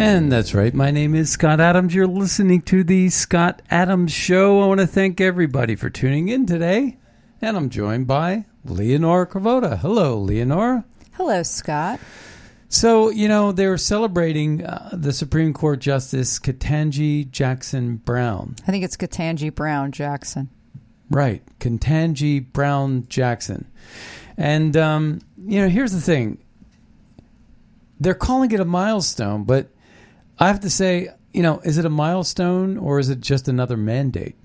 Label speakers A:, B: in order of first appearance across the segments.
A: And that's right. My name is Scott Adams. You're listening to the Scott Adams Show. I want to thank everybody for tuning in today. And I'm joined by Leonora Cravota. Hello, Leonora.
B: Hello, Scott.
A: So, you know, they were celebrating uh, the Supreme Court Justice Ketanji Jackson Brown.
B: I think it's Ketanji Brown Jackson.
A: Right. Ketanji Brown Jackson. And, um, you know, here's the thing they're calling it a milestone, but I have to say, you know, is it a milestone or is it just another mandate?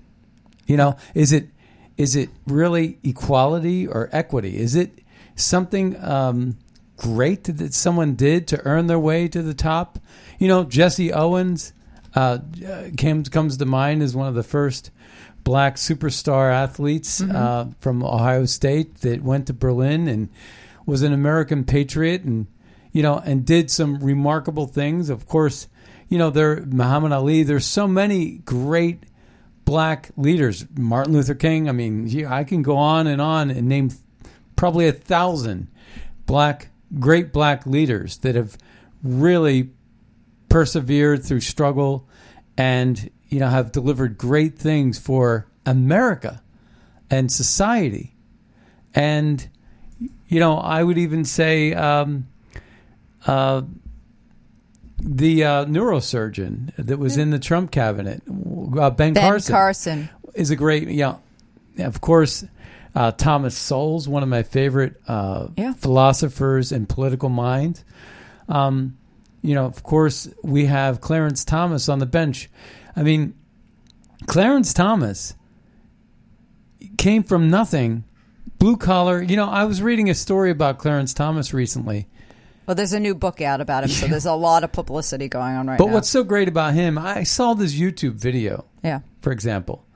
A: You know, is it is it really equality or equity? Is it something um, great that someone did to earn their way to the top? You know, Jesse Owens uh, came, comes to mind as one of the first black superstar athletes uh, from Ohio State that went to Berlin and was an American patriot and you know and did some remarkable things. Of course, you know there Muhammad Ali. There's so many great black leaders. Martin Luther King. I mean, I can go on and on and name probably a thousand black great black leaders that have really persevered through struggle and you know have delivered great things for America and society. And you know, I would even say um, uh, the uh, neurosurgeon that was in the Trump cabinet, uh, Ben,
B: Ben
A: Carson,
B: Carson.
A: is a great. Yeah, of course. Uh, Thomas Sowell, one of my favorite uh,
B: Yeah.
A: philosophers and political minds. Um, you know, of course, we have Clarence Thomas on the bench. I mean, Clarence Thomas came from nothing, blue collar. You know, I was reading a story about Clarence Thomas recently.
B: Well, there's a new book out about him, so there's a lot of publicity going on right
A: But
B: now.
A: But what's so great about him, I saw this YouTube video,
B: yeah,
A: for example.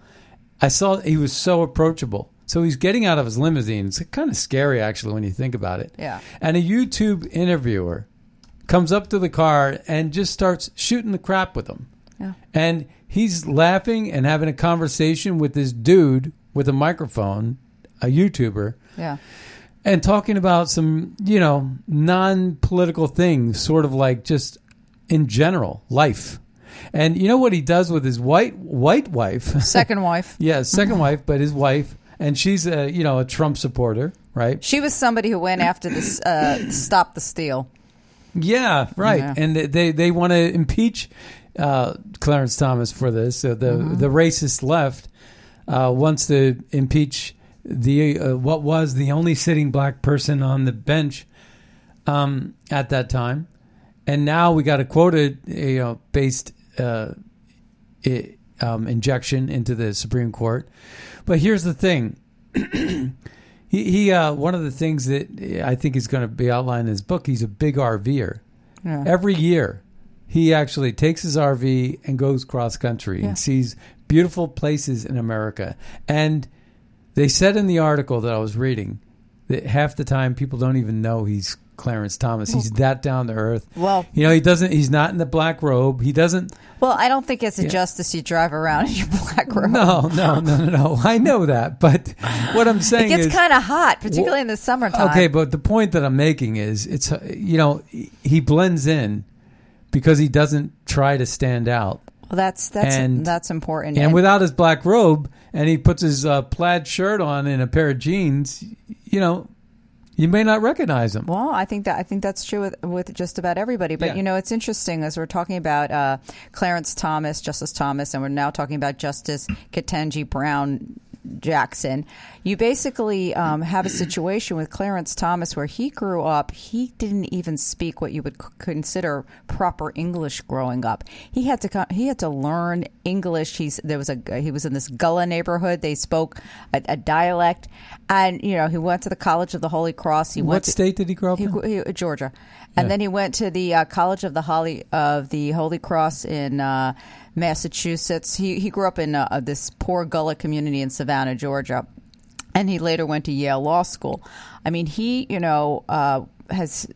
A: I saw he was so approachable. So he's getting out of his limousine. It's kind of scary, actually, when you think about it.
B: Yeah.
A: And a YouTube interviewer comes up to the car and just starts shooting the crap with him.
B: Yeah.
A: And he's laughing and having a conversation with this dude with a microphone, a YouTuber,
B: yeah.
A: And talking about some, you know, non-political things, sort of like just in general, life. And you know what he does with his white white wife?
B: Second wife.
A: yeah, second wife, but his wife, and she's a you know a Trump supporter, right?
B: She was somebody who went after this uh, stop the steal.
A: Yeah, right.
B: Yeah.
A: And they they, want to impeach uh, Clarence Thomas for this. Uh, the the racist left uh, wants to impeach the uh, what was the only sitting black person on the bench um, at that time, and now we got a quota you know based uh, i um, injection into the Supreme Court. But here's the thing. He, he uh, one of the things that I think is going to be outlined in his book. He's a big RVer.
B: Yeah.
A: Every year, he actually takes his RV and goes cross country
B: Yeah.
A: and sees beautiful places in America. And they said in the article that I was reading that half the time people don't even know he's Clarence Thomas. He's that down to earth.
B: Well-
A: you know, he doesn't. He's not in the black robe. He doesn't.
B: Well, I don't think it's a justice you drive around in your black robe.
A: No, no, no, no, no. I know that, but what I'm saying
B: It
A: gets
B: kind of hot, particularly in the summertime.
A: Okay, but the point that I'm making is it's you know he blends in because he doesn't try to stand out.
B: Well, that's that's
A: and-
B: that's important.
A: And without his black robe and he puts his uh, plaid shirt on and a pair of jeans, you know, you may not recognize him.
B: Well, I think that I think that's true with, with just about everybody. But
A: Yeah.
B: you know, it's interesting as we're talking about uh, Clarence Thomas, Justice Thomas, and we're now talking about Justice Ketanji Brown Jackson. You basically um, have a situation with Clarence Thomas where he grew up. He didn't even speak what you would c- consider proper English growing up. He had to co- he had to learn English. He's there was a he was in this Gullah neighborhood. They spoke a, a dialect, and you know he went to the College of the Holy Cross. He went
A: What
B: to,
A: state did he grow up
B: he,
A: in?
B: he- Georgia, and
A: Yeah.
B: then he went to the uh, College of the Holy of the Holy Cross in uh, Massachusetts. He he grew up in uh, this poor Gullah community in Savannah, Georgia, and he later went to Yale Law School. I mean, he you know uh, has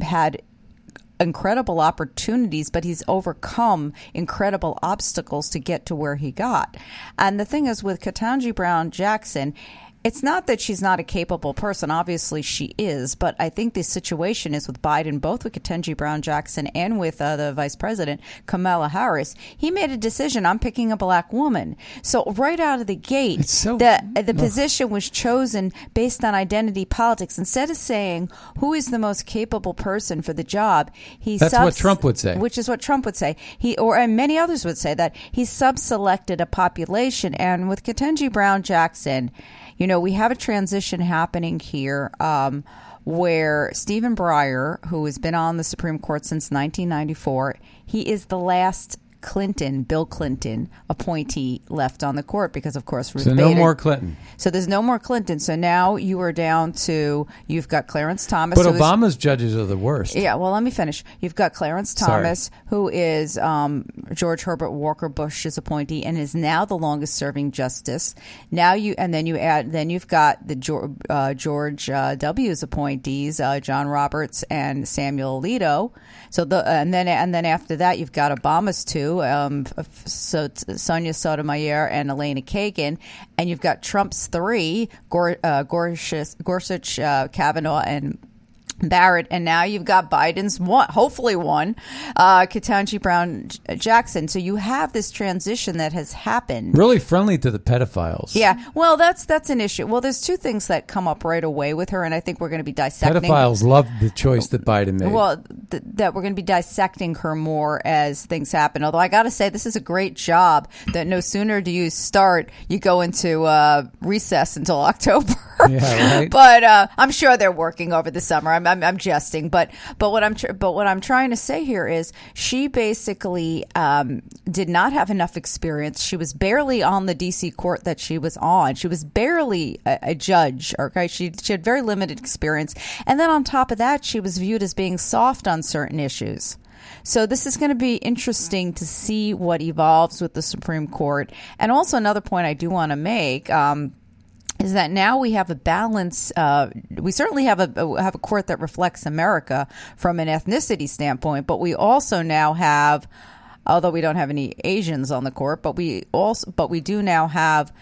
B: had incredible opportunities, but he's overcome incredible obstacles to get to where he got. And the thing is with Ketanji Brown Jackson, it's not that she's not a capable person. Obviously, she is. But I think the situation is with Biden, both with Ketanji Brown Jackson and with uh, the vice president, Kamala Harris. He made a decision. I'm picking a black woman. So right out of the gate,
A: so-
B: the the
A: Ugh.
B: position was chosen based on identity politics. Instead of saying who is the most capable person for the job, he
A: That's what Trump would say.
B: which is what Trump would say. He or and many others would say that he sub-selected a population. And with Ketanji Brown Jackson, you know, we have a transition happening here. Um, where Stephen Breyer, who has been on the Supreme Court since 1994, he is the last Clinton, Bill Clinton appointee left on the court because, of course, Ruth
A: So no more Clinton.
B: So there's no more Clinton. So now you are down to you've got Clarence Thomas.
A: But Obama's judges are the worst.
B: yeah, well, let me finish. You've got Clarence
A: Sorry.
B: Thomas, who is um, George Herbert Walker Bush's appointee, and is now the longest-serving justice. Now you, and then you add, then you've got the George, uh, George uh, W.'s appointees, uh, John Roberts and Samuel Alito. So the, and then and then after that, you've got Obama's two, um, so Sonia Sotomayor and Elena Kagan, and you've got Trump's three, Gor, uh, Gorsuch, Gorsuch uh, Kavanaugh, and Barrett, and now you've got Biden's one, hopefully one, uh, Ketanji Brown Jackson. So you have this transition that has happened.
A: Really friendly to the pedophiles.
B: Yeah, well, that's that's an issue. Well, there's two things that come up right away with her, and I think we're going to be dissecting.
A: Pedophiles love the choice that Biden made.
B: Well, th- that we're going to be dissecting her more as things happen. Although I got to say, this is a great job. That no sooner do you start, you go into uh, recess until October.
A: Yeah, right.
B: but uh, I'm sure they're working over the summer. I'm, I'm, I'm jesting, but but what I'm tr- but what I'm trying to say here is she basically um, did not have enough experience. She was barely on the DC court that she was on. She was barely a, a judge. Okay, she she had very limited experience, and then on top of that, she was viewed as being soft on certain issues. So this is going to be interesting to see what evolves with the Supreme Court. And also another point I do want to make. Um, is that now we have a balance? Uh, we certainly have a have a court that reflects America from an ethnicity standpoint, but we also now have, although we don't have any Asians on the court, but we also but we do now have.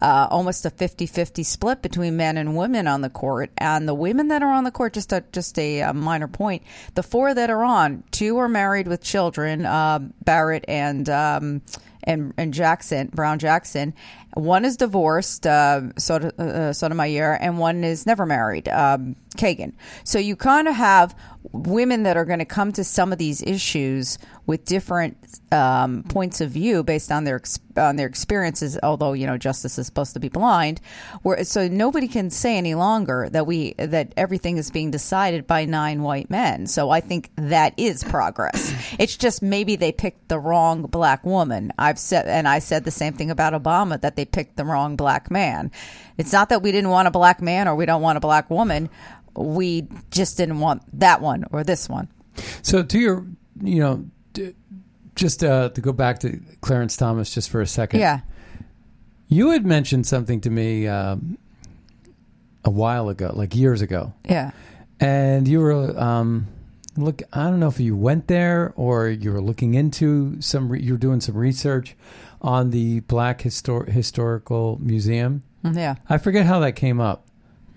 B: Uh, almost a 50-50 split between men and women on the court and the women that are on the court just a just a, uh minor point the four that are on two are married with children uh, barrett and um, and and Jackson, Brown Jackson. One is divorced, uh, Sot- uh, Sotomayor, and one is never married, um, Kagan. So you kind of have women that are going to come to some of these issues with different um, points of view based on their on their experiences. Although you know justice is supposed to be blind, where so nobody can say any longer that we that everything is being decided by nine white men. So I think that is progress. It's just maybe they picked the wrong black woman. I've said, and I said the same thing about Obama that they picked the wrong black man. It's not that we didn't want a black man or we don't want a black woman. We just didn't want that one or this one.
A: So to your, you know, just uh, to go back to Clarence Thomas just for a second.
B: Yeah.
A: You had mentioned something to me um, a while ago, like years ago,
B: Yeah.
A: and you were um, look. I don't know if you went there or you were looking into some. Re- you were doing some research on the Black Histor- Historical Museum.
B: Yeah.
A: I forget how that came up,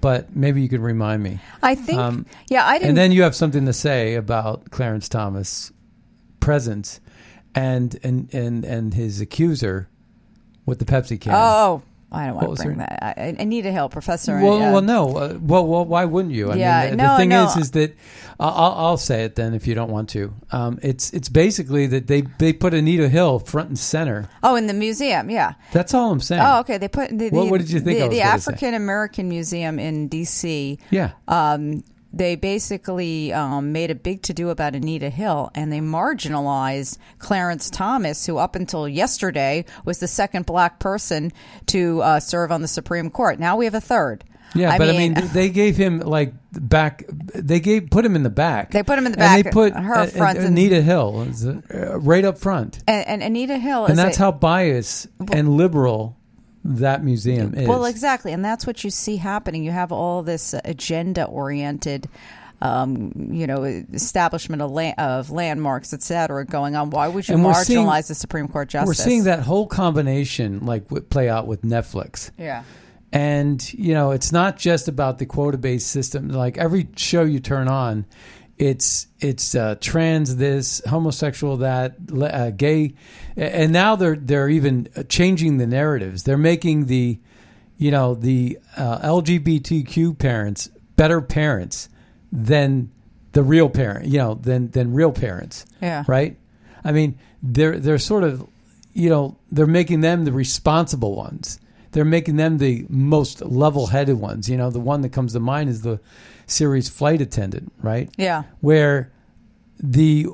A: but maybe you could remind me.
B: I think,
A: Um,
B: yeah, I didn't.
A: And then you have something to say about Clarence Thomas' presence and and and and his accuser with the Pepsi can.
B: oh, I don't want to bring that. I, I need a Hill, Professor.
A: Well,
B: uh,
A: well, no. Uh, well, well, why wouldn't you? I
B: Yeah,
A: mean, the,
B: no,
A: the thing
B: no.
A: is, is that I'll, I'll say it then if you don't want to. Um, it's it's basically that they they put Anita Hill front and center.
B: Oh, in the museum, yeah.
A: That's all I'm saying.
B: Oh, okay. They put the,
A: What-
B: the,
A: what did you think
B: the, the? African American Museum in D.C.
A: Yeah.
B: um, they basically um, made a big to do about Anita Hill and they marginalized Clarence Thomas, who up until yesterday was the second black person to uh, serve on the Supreme Court. Now we have a third.
A: Yeah, but I mean, they gave him like back. They gave put him in the back.
B: They put him in the back.
A: And they put
B: her
A: uh,
B: front and-
A: Anita Hill is, uh, right up front,
B: and, and Anita Hill
A: and
B: is
A: that's
B: a-
A: how biased and liberal that museum is.
B: Well, exactly, and that's what you see happening. You have all this agenda-oriented, um, you know, establishment of, la- of landmarks, et cetera, going on. Why would you marginalize
A: seeing-
B: the Supreme Court justice?
A: We're seeing that whole combination like play out with Netflix.
B: Yeah.
A: And you know, it's not just about the quota-based system. Like every show you turn on, it's it's uh, trans this, homosexual that, uh, gay, and now they're they're even changing the narratives. They're making the, you know, the uh, LGBTQ parents better parents than the real parent. You know, than than real parents.
B: Yeah.
A: Right. I mean, they're they're sort of, you know, they're making them the responsible ones. They're making them the most level-headed ones. You know, the one that comes to mind is the series Flight Attendant, right?
B: Yeah.
A: Where the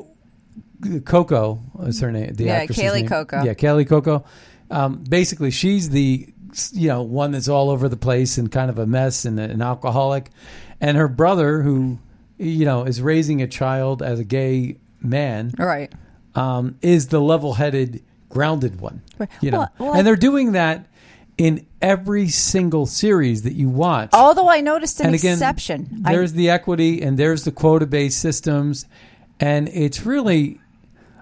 A: Cuoco is her name. The
B: Yeah,
A: Kaley.
B: Cuoco.
A: Yeah, Kaley Cuoco. Um, basically, she's the you know one that's all over the place and kind of a mess and an alcoholic, and her brother who you know is raising a child as a gay man
B: right.
A: um, is the level-headed, grounded one.
B: Right.
A: You know,
B: Well- well,
A: and they're doing that in every single series that you watch.
B: Although I noticed an
A: and again,
B: exception. I-
A: there's the equity and there's the quota-based systems, and it's really,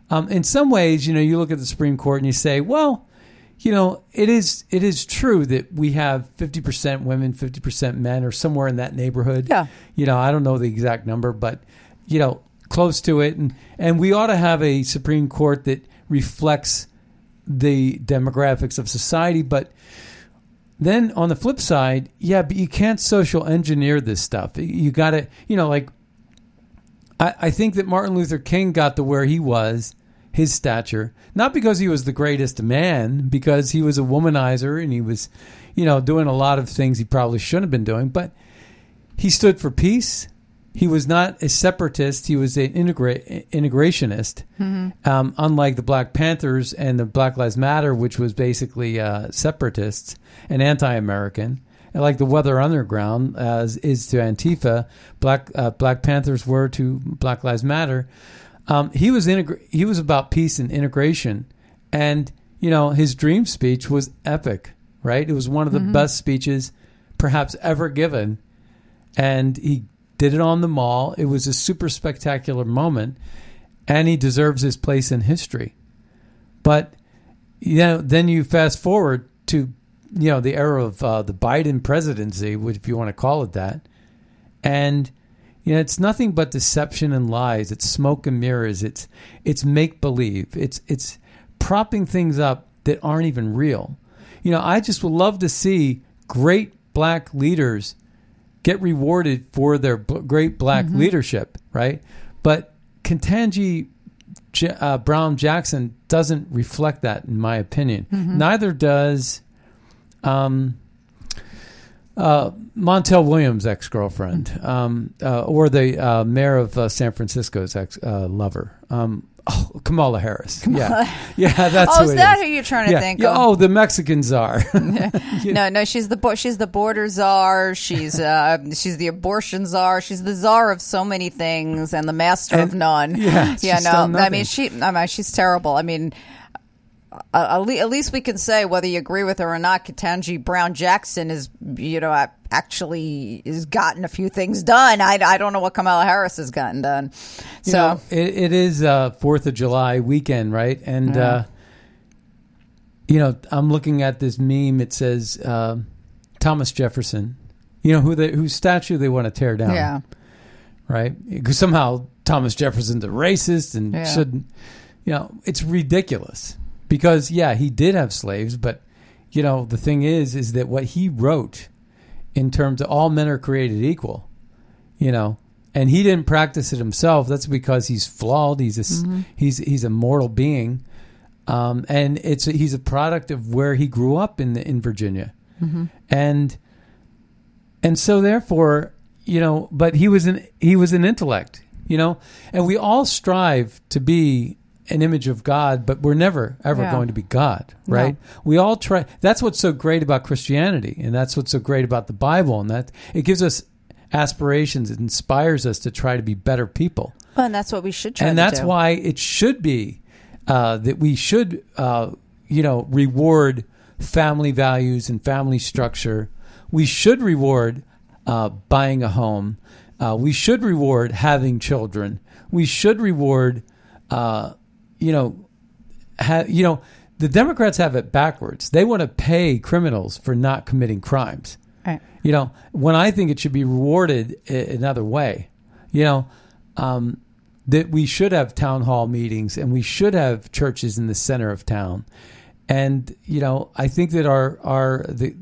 A: um, in some ways, you know, you look at the Supreme Court and you say, well, you know, it is it is true that we have fifty percent women, fifty percent men, or somewhere in that neighborhood.
B: Yeah.
A: You know, I don't know the exact number, but you know, close to it, and and we ought to have a Supreme Court that reflects the demographics of society, but then on the flip side, yeah, but you can't social engineer this stuff. You got to, you know, like I, I think that Martin Luther King got to where he was, his stature, not because he was the greatest man, because he was a womanizer and he was, you know, doing a lot of things he probably shouldn't have been doing, but he stood for peace. He was not a separatist. He was an integra- integrationist, um, unlike the Black Panthers and the Black Lives Matter, which was basically uh, separatists and anti-American. And like the Weather Underground as is to Antifa, Black uh, Black Panthers were to Black Lives Matter. Um, he was integra- He was about peace and integration, and you know his dream speech was epic. Right, it was one of the best speeches perhaps ever given and he did it on the mall. It was a super spectacular moment, and he deserves his place in history. But you know, then you fast forward to you know the era of uh, the Biden presidency, if you want to call it that, and you know it's nothing but deception and lies. It's smoke and mirrors. It's it's make believe. It's it's propping things up that aren't even real. You know, I just would love to see great black leaders get rewarded for their b- great black leadership, right? But Kentanji J- uh, Brown Jackson doesn't reflect that, in my opinion. Neither does um, uh, Montel Williams' ex girlfriend, um, uh, or the uh, mayor of uh, San Francisco's ex uh, lover. Um, oh, Kamala Harris. Yeah, yeah, that's
B: Oh,
A: who
B: is that
A: is.
B: who you're trying to
A: yeah.
B: think
A: yeah.
B: of?
A: Oh, the Mexican czar.
B: No, no, she's the bo- she's the border czar. She's uh, she's the abortion czar. She's the czar of so many things and the master of none.
A: yeah,
B: yeah. No, I mean she. I mean she's terrible. I mean, uh, at least we can say whether you agree with her or not. Ketanji Brown Jackson is, you know, actually has gotten a few things done. I, I don't know what Kamala Harris has gotten done.
A: You
B: So
A: know, it, it is uh, Fourth of July weekend, right? And uh, you know, I'm looking at this meme. It says um Thomas Jefferson. You know who they, whose statue they want to tear down,
B: yeah,
A: right? Because somehow Thomas Jefferson's a racist and
B: Yeah.
A: shouldn't. You know, it's ridiculous. Because yeah, he did have slaves, but you know, the thing is, is that what he wrote in terms of all men are created equal, you know, and he didn't practice it himself. That's because he's flawed. He's a s- he's he's a mortal being, um, and it's a, he's a product of where he grew up in the, in Virginia, and and so therefore, you know, but he was an he was an intellect, you know, and we all strive to be an image of God, but we're never ever
B: Yeah.
A: going to be God, right? We all try. That's what's so great about Christianity, and that's what's so great about the Bible, and that it gives us aspirations. It inspires us to try to be better people,
B: well, and that's what we should try. To do.
A: And that's
B: do.
A: why it should be uh, that we should, uh, you know, reward family values and family structure. We should reward uh, buying a home. Uh, we should reward having children. We should reward, uh, you know, ha- you know, the Democrats have it backwards. They want to pay criminals for not committing crimes.
B: Right.
A: You know, when I think it should be rewarded another way, you know, um, that we should have town hall meetings and we should have churches in the center of town. And you know, I think that our our the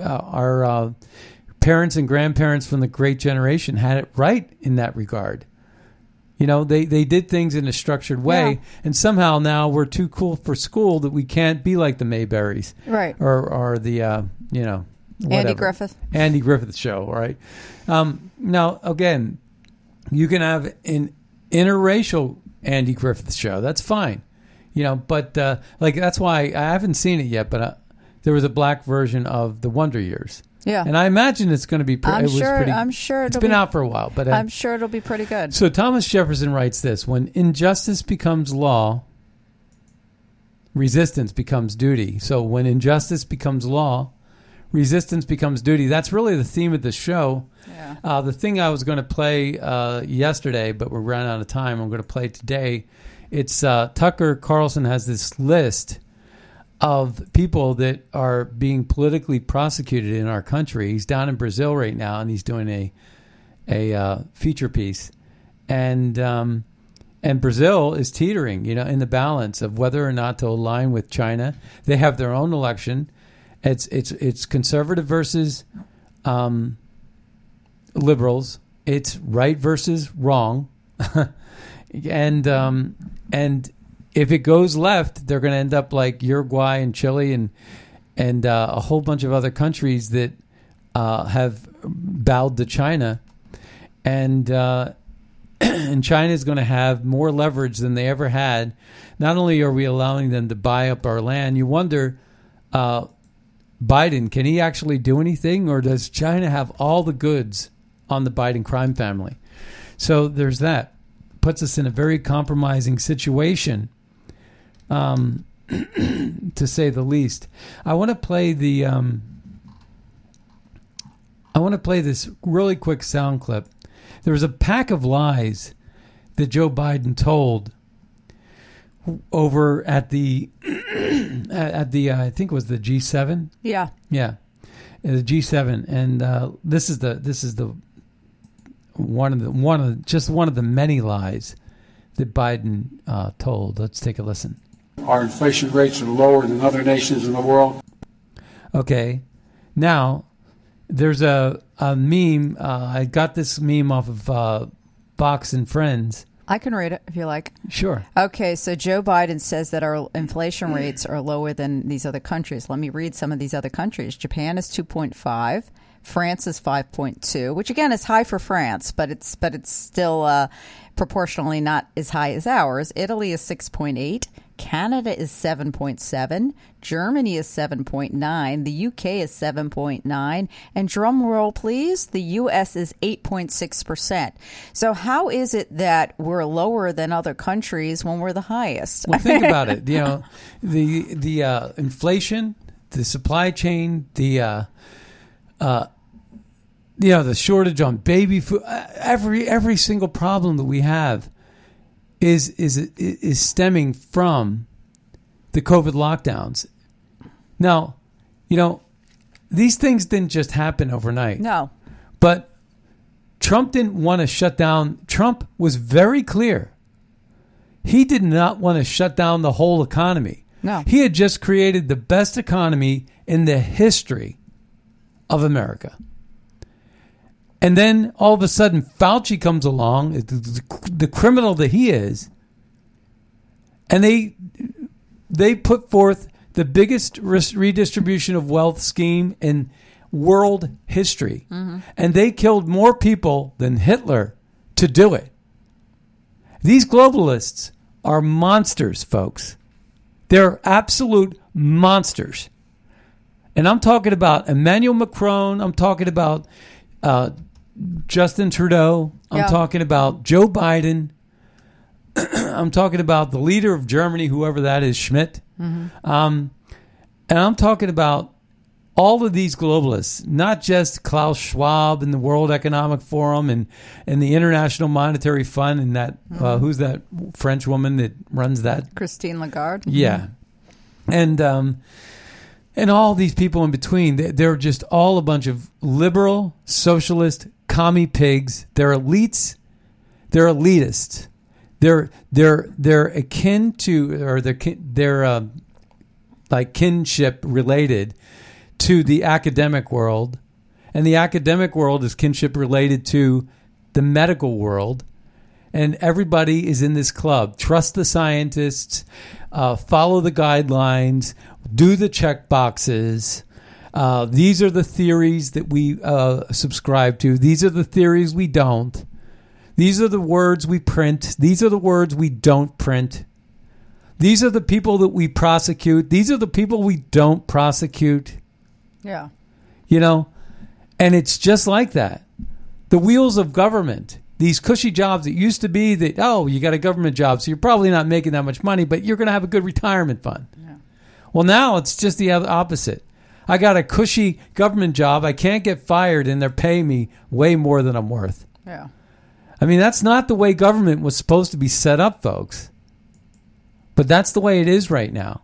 A: uh, our uh, parents and grandparents from the great generation had it right in that regard. You know, they, they did things in a structured way,
B: Yeah.
A: and somehow now we're too cool for school that we can't be like the Mayberries,
B: Right.
A: Or or the uh, you know
B: Andy. Griffith.
A: Andy Griffith show, right? Um, now, again, you can have an interracial Andy Griffith show. That's fine, you know. But uh, like that's why I haven't seen it yet. But uh, there was a black version of the Wonder Years,
B: Yeah.
A: and I imagine it's going to be. Pre-
B: I'm sure-
A: Pretty,
B: I'm sure
A: it's been
B: be-
A: out for a while, but uh,
B: I'm sure it'll be pretty good.
A: so Thomas Jefferson writes this: When injustice becomes law, resistance becomes duty. So when injustice becomes law, resistance becomes duty. That's really the theme of the show.
B: Yeah.
A: Uh, the thing I was going to play uh, yesterday, but we're running out of time. I'm going to play today. It's uh, Tucker Carlson has this list of people that are being politically prosecuted in our country. He's down in Brazil right now, and he's doing a a uh, feature piece, and um, and Brazil is teetering, you know, in the balance of whether or not to align with China. They have their own election. It's it's it's conservative versus um, liberals. It's right versus wrong, and um, and if it goes left, they're going to end up like Uruguay and Chile and and uh, a whole bunch of other countries that uh, have bowed to China, and uh, and China is going to have more leverage than they ever had. Not only are we allowing them to buy up our land, you wonder, uh, Biden can he actually do anything, or does China have all the goods on the Biden crime family? So there's that. Puts us in a very compromising situation, um, to say the least. I want to play the. Um, I want to play this really quick sound clip. There was a pack of lies that Joe Biden told over at the at the uh, I think it was the G7.
B: Yeah.
A: Yeah, Uh, the G7, and uh, this is the this is the one of the one of the, just one of the many lies that Biden uh, told. Let's take a listen.
C: Our inflation rates are lower than other nations in the world.
A: Okay, now there's a a meme. Uh, I got this meme off of uh, Fox and Friends.
B: I can read it if you like.
A: Sure.
B: Okay, so Joe Biden says that our inflation rates are lower than these other countries. Let me read some of these other countries. Japan is 2.5, France is 5.2, which again is high for France, but it's but it's still uh, proportionally not as high as ours. Italy is 6.8, Canada is 7.7, Germany is 7.9, the UK is 7.9, and drum roll please, the US is 8.6%. So how is it that we're lower than other countries when we're the highest?
A: Well, think about it. You know, the the uh, inflation, the supply chain, the uh, uh, you know, the shortage on baby food, uh, every every single problem that we have is is is stemming from the COVID lockdowns. Now, you know, these things didn't just happen overnight.
B: No.
A: But Trump didn't want to shut down. Trump was very clear. He did not want to shut down the whole economy.
B: No.
A: He had just created the best economy in the history of America. And then all of a sudden, Fauci comes along, the, the criminal that he is, and they they put forth the biggest redistribution of wealth scheme in world history, mm-hmm. and they killed more people than Hitler to do it. These globalists are monsters, folks. They're absolute monsters. And I'm talking about Emmanuel Macron. I'm talking about uh, Justin Trudeau. I'm yeah. talking about Joe Biden. I'm talking about the leader of Germany, whoever that is, Schmidt. Mm-hmm. Um, and I'm talking about all of these globalists, not just Klaus Schwab and the World Economic Forum and, and the International Monetary Fund and that uh, mm-hmm. uh, who's that French woman that runs that?
B: Christine Lagarde.
A: Yeah, and um, and all these people in between. They're just all a bunch of liberal, socialist, commie pigs. They're elites. They're elitists. They're they're they're akin to or they're they're uh, like kinship related to the academic world, and the academic world is kinship related to the medical world. And everybody is in this club. Trust the scientists, uh, follow the guidelines, do the check boxes. Uh, these are the theories that we uh, subscribe to. These are the theories we don't. These are the words we print. These are the words we don't print. These are the people that we prosecute. These are the people we don't prosecute.
B: Yeah.
A: You know, and it's just like that. The wheels of government, these cushy jobs that used to be that, oh, you got a government job, so you're probably not making that much money, but you're going to have a good retirement fund. Yeah. Well, now it's just the opposite. I got a cushy government job. I can't get fired, and they're paying me way more than I'm worth.
B: Yeah.
A: I mean, that's not the way government was supposed to be set up, folks. But that's the way it is right now.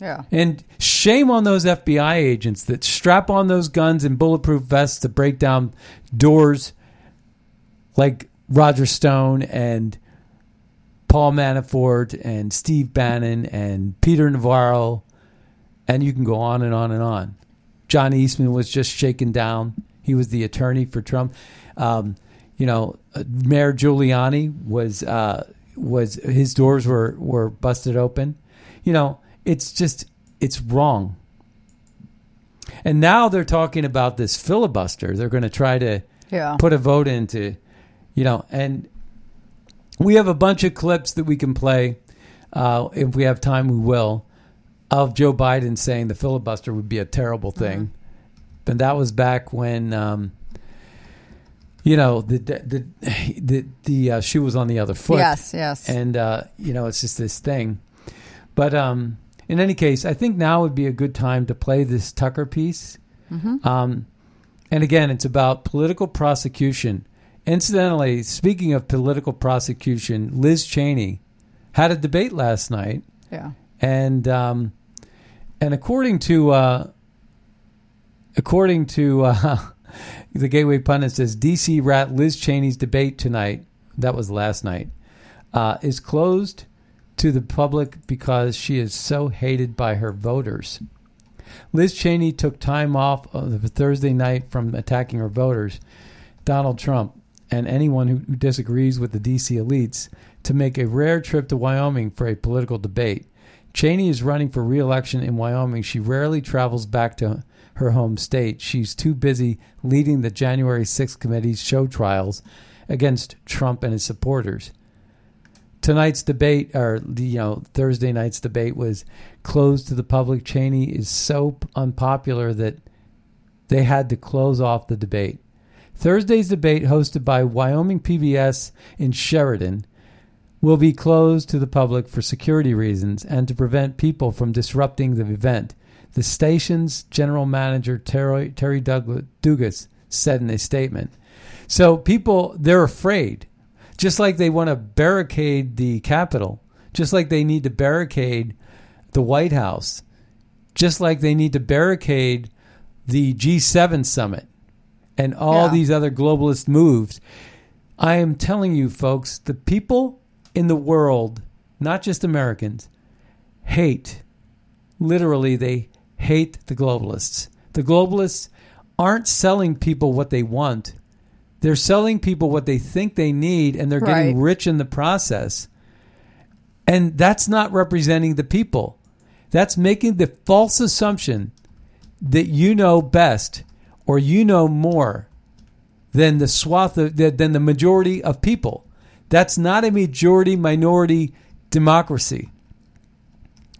B: Yeah.
A: And shame on those FBI agents that strap on those guns and bulletproof vests to break down doors like Roger Stone and Paul Manafort and Steve Bannon and Peter Navarro and you can go on and on and on. John Eastman was just shaken down. He was the attorney for Trump. Um, you know, uh, Mayor Giuliani was uh, was his doors were were busted open. You know, it's just it's wrong. And now they're talking about this filibuster. They're going to try to
B: yeah.
A: put a vote into, you know, and we have a bunch of clips that we can play. Uh, if we have time, we will of Joe Biden saying the filibuster would be a terrible mm-hmm. thing. Mm-hmm. And that was back when, um, you know, the the the the uh, shoe was on the other foot.
B: Yes, yes.
A: And uh, you know, it's just this thing. But um, in any case, I think now would be a good time to play this Tucker piece. Mm-hmm. Um, and again, it's about political prosecution. Incidentally, speaking of political prosecution, Liz Cheney had a debate last night.
B: Yeah.
A: And um, and according to uh, according to uh, the Gateway Pundit says DC rat Liz Cheney's debate tonight that was last night uh, is closed to the public because she is so hated by her voters. Liz Cheney took time off of Thursday night from attacking her voters, Donald Trump, and anyone who, disagrees with the DC elites to make a rare trip to Wyoming for a political debate. Cheney is running for re-election in Wyoming. She rarely travels back to her home state. She's too busy leading the January 6th committee's show trials against Trump and his supporters. tonight's debate or you know Thursday night's debate was closed to the public. Cheney is so unpopular that they had to close off the debate. Thursday's debate, hosted by Wyoming PBS in Sheridan, will be closed to the public for security reasons and to prevent people from disrupting the event. The station's general manager, Terry, Terry Douglas, Dugas, said in a statement. So people, they're afraid. Just like they want to barricade the Capitol, just like they need to barricade the White House, just like they need to barricade the G7 summit and all
B: Yeah.
A: these other globalist moves. I am telling you, folks, the people in the world, not just Americans, hate. Literally, they hate the globalists. The globalists aren't selling people what they want. They're selling people what they think they need, and they're getting rich in the process. And that's not representing the people. That's making the false assumption that you know best or you know more than the swath of, than the majority of people. That's not a majority minority democracy.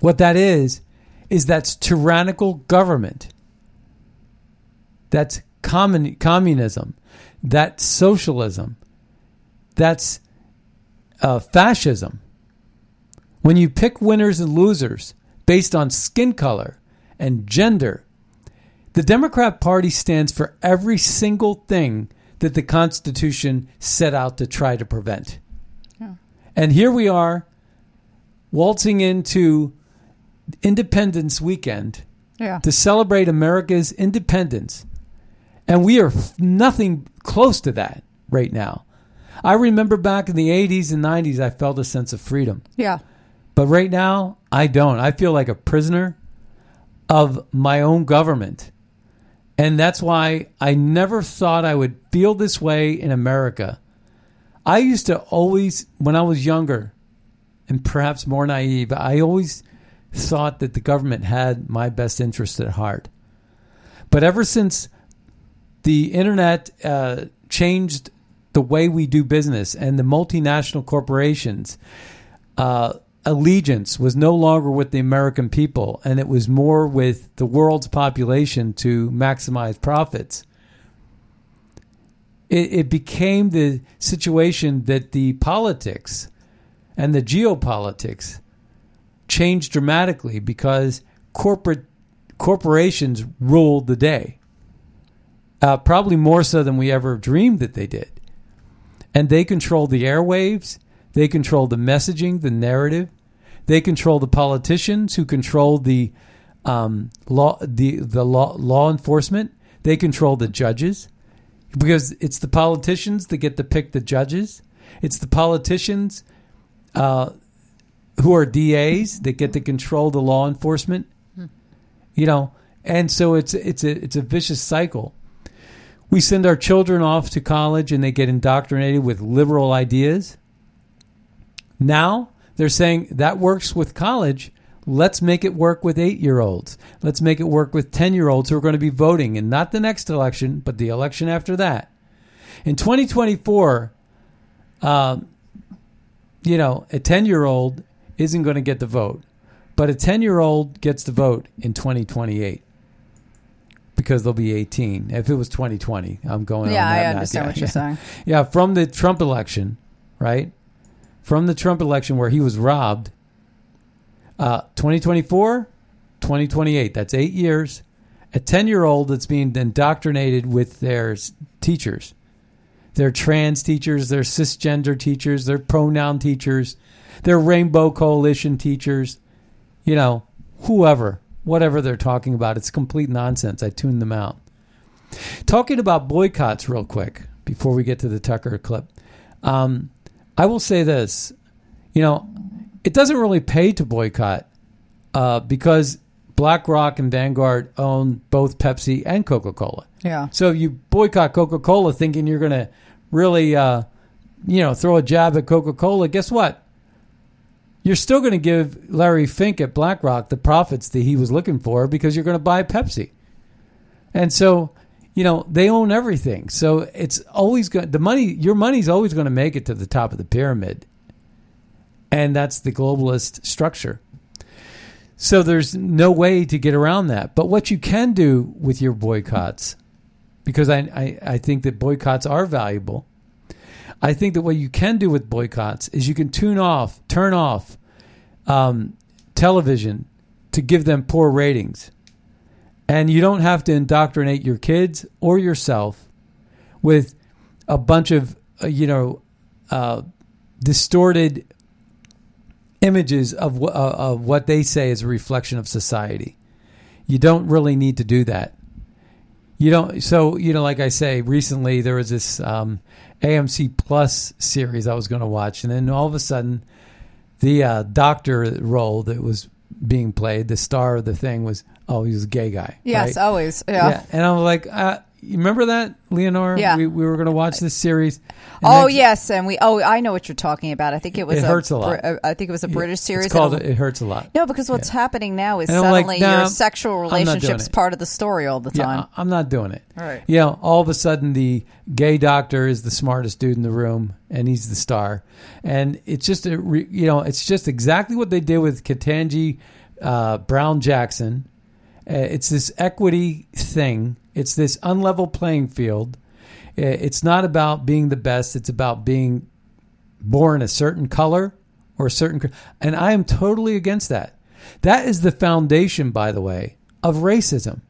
A: What that is is that's tyrannical government. That's commun- communism. That's socialism. That's uh, fascism. When you pick winners and losers based on skin color and gender, the Democrat Party stands for every single thing that the Constitution set out to try to prevent. And here we are, waltzing into Independence Weekend
B: Yeah.
A: to celebrate America's independence. And we are nothing close to that right now. I remember back in the 80s and 90s, I felt a sense of freedom.
B: Yeah.
A: But right now, I don't. I feel like a prisoner of my own government. And that's why I never thought I would feel this way in America. I used to always, when I was younger and perhaps more naive, I always thought that the government had my best interest at heart. But ever since the internet uh, changed the way we do business and the multinational corporations, uh, allegiance was no longer with the American people, and it was more with the world's population to maximize profits. It, it became the situation that the politics and the geopolitics changed dramatically because corporate corporations ruled the day. Uh, probably more so than we ever dreamed that they did. And they controlled the airwaves. They control the messaging, the narrative. They control the politicians who control the um, law, the the law, law enforcement. They control the judges because it's the politicians that get to pick the judges. It's the politicians uh, who are DAs that get to control the law enforcement. You know, and so it's it's a it's a vicious cycle. We send our children off to college and they get indoctrinated with liberal ideas. Now they're saying that works with college. Let's make it work with eight year olds. Let's make it work with 10 year olds who are going to be voting and not the next election, but the election after that. In 2024, um, you know, a 10 year old isn't going to get the vote, but a 10 year old gets the vote in 2028 because they'll be 18. If it was 2020, I'm going
B: Yeah,
A: on
B: I understand what you're
A: yeah.
B: saying.
A: Yeah, from the Trump election, right? From the Trump election where he was robbed, uh, 2024, 2028. That's eight years. A 10 year old that's being indoctrinated with their teachers. Their trans teachers, their cisgender teachers, their pronoun teachers, their Rainbow Coalition teachers, you know, whoever, whatever they're talking about. It's complete nonsense. I tuned them out. Talking about boycotts, real quick, before we get to the Tucker clip, um, I will say this: you know, it doesn't really pay to boycott uh, because BlackRock and Vanguard own both Pepsi and Coca Cola.
B: Yeah.
A: So if you boycott Coca Cola thinking you're going to really, uh, you know, throw a jab at Coca Cola, guess what? You're still going to give Larry Fink at BlackRock the profits that he was looking for because you're going to buy Pepsi. And so, you know, they own everything. So it's always going the money your money's always going to make it to the top of the pyramid. And that's the globalist structure. So there's no way to get around that. But what you can do with your boycotts, because I, I, I think that boycotts are valuable. I think that what you can do with boycotts is you can tune off, turn off um, television to give them poor ratings. And you don't have to indoctrinate your kids or yourself with a bunch of, uh, you know, uh, distorted images of, uh, of what they say is a reflection of society. You don't really need to do that. You don't. So you know, like I say, recently there was this um, AMC Plus series I was going to watch, and then all of a sudden, the uh, doctor role that was being played, the star of the thing was oh, he's a gay guy.
B: Yes,
A: right?
B: always. Yeah.
A: And I'm like, uh, you remember that, Leonora?
B: Yeah.
A: We, we were going to watch this series.
B: Oh yes, and we. Oh, I know what you're talking about. I think it was.
A: It hurts a lot.
B: I think it was a British series.
A: It's called It Hurts a Lot.
B: No, because what's happening now is
A: I'm like,
B: suddenly
A: nah,
B: your sexual relationship's part of the story all the time.
A: I- I'm not doing it.
B: All right.
A: You know, all of a sudden the gay doctor is the smartest dude in the room, and he's the star. And it's just a, re, you know, it's just exactly what they did with Ketanji uh, Brown Jackson. Uh, it's this equity thing. It's this unlevel playing field. Uh, It's not about being the best. It's about being born a certain color or a certain. And I am totally against that. That is the foundation, by the way, of racism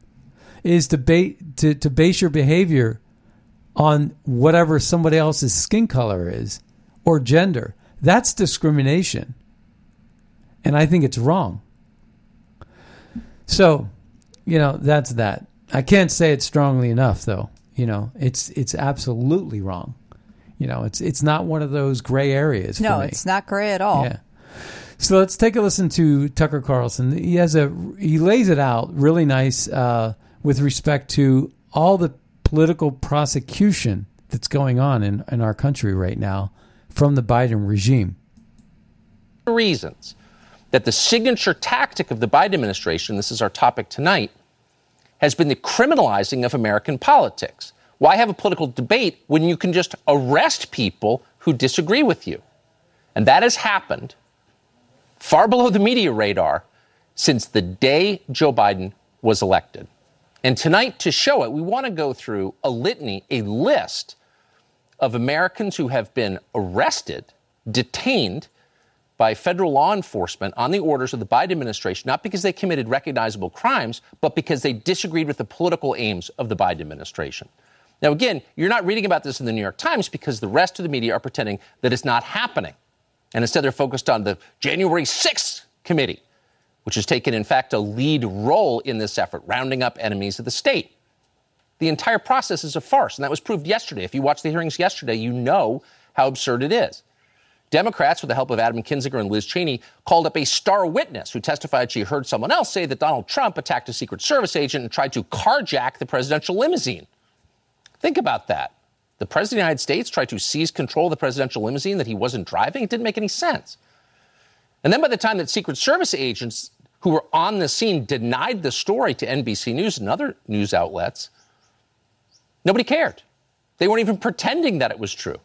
A: is to, ba- to to base your behavior on whatever somebody else's skin color is or gender. That's discrimination. And I think it's wrong. So, you know, that's that. I can't say it strongly enough though. You know, it's it's absolutely wrong. You know, it's it's not one of those gray areas
B: no,
A: for me.
B: it's not gray at all.
A: Yeah. So let's take a listen to Tucker Carlson. He has a he lays it out really nice uh, with respect to all the political prosecution that's going on in, in our country right now from the Biden regime.
D: reasons that the signature tactic of the Biden administration, this is our topic tonight, has been the criminalizing of American politics. Why have a political debate when you can just arrest people who disagree with you? And that has happened far below the media radar since the day Joe Biden was elected. And tonight, to show it, we want to go through a litany, a list of Americans who have been arrested, detained, by federal law enforcement on the orders of the Biden administration, not because they committed recognizable crimes, but because they disagreed with the political aims of the Biden administration. Now, again, you're not reading about this in the New York Times because the rest of the media are pretending that it's not happening. And instead, they're focused on the January 6th committee, which has taken, in fact, a lead role in this effort, rounding up enemies of the state. The entire process is a farce, and that was proved yesterday. If you watched the hearings yesterday, you know how absurd it is. Democrats, with the help of Adam Kinzinger and Liz Cheney, called up a star witness who testified she heard someone else say that Donald Trump attacked a Secret Service agent and tried to carjack the presidential limousine. Think about that. The President of the United States tried to seize control of the presidential limousine that he wasn't driving. It didn't make any sense. And then by the time that Secret Service agents who were on the scene denied the story to NBC News and other news outlets, nobody cared. They weren't even pretending that it was true.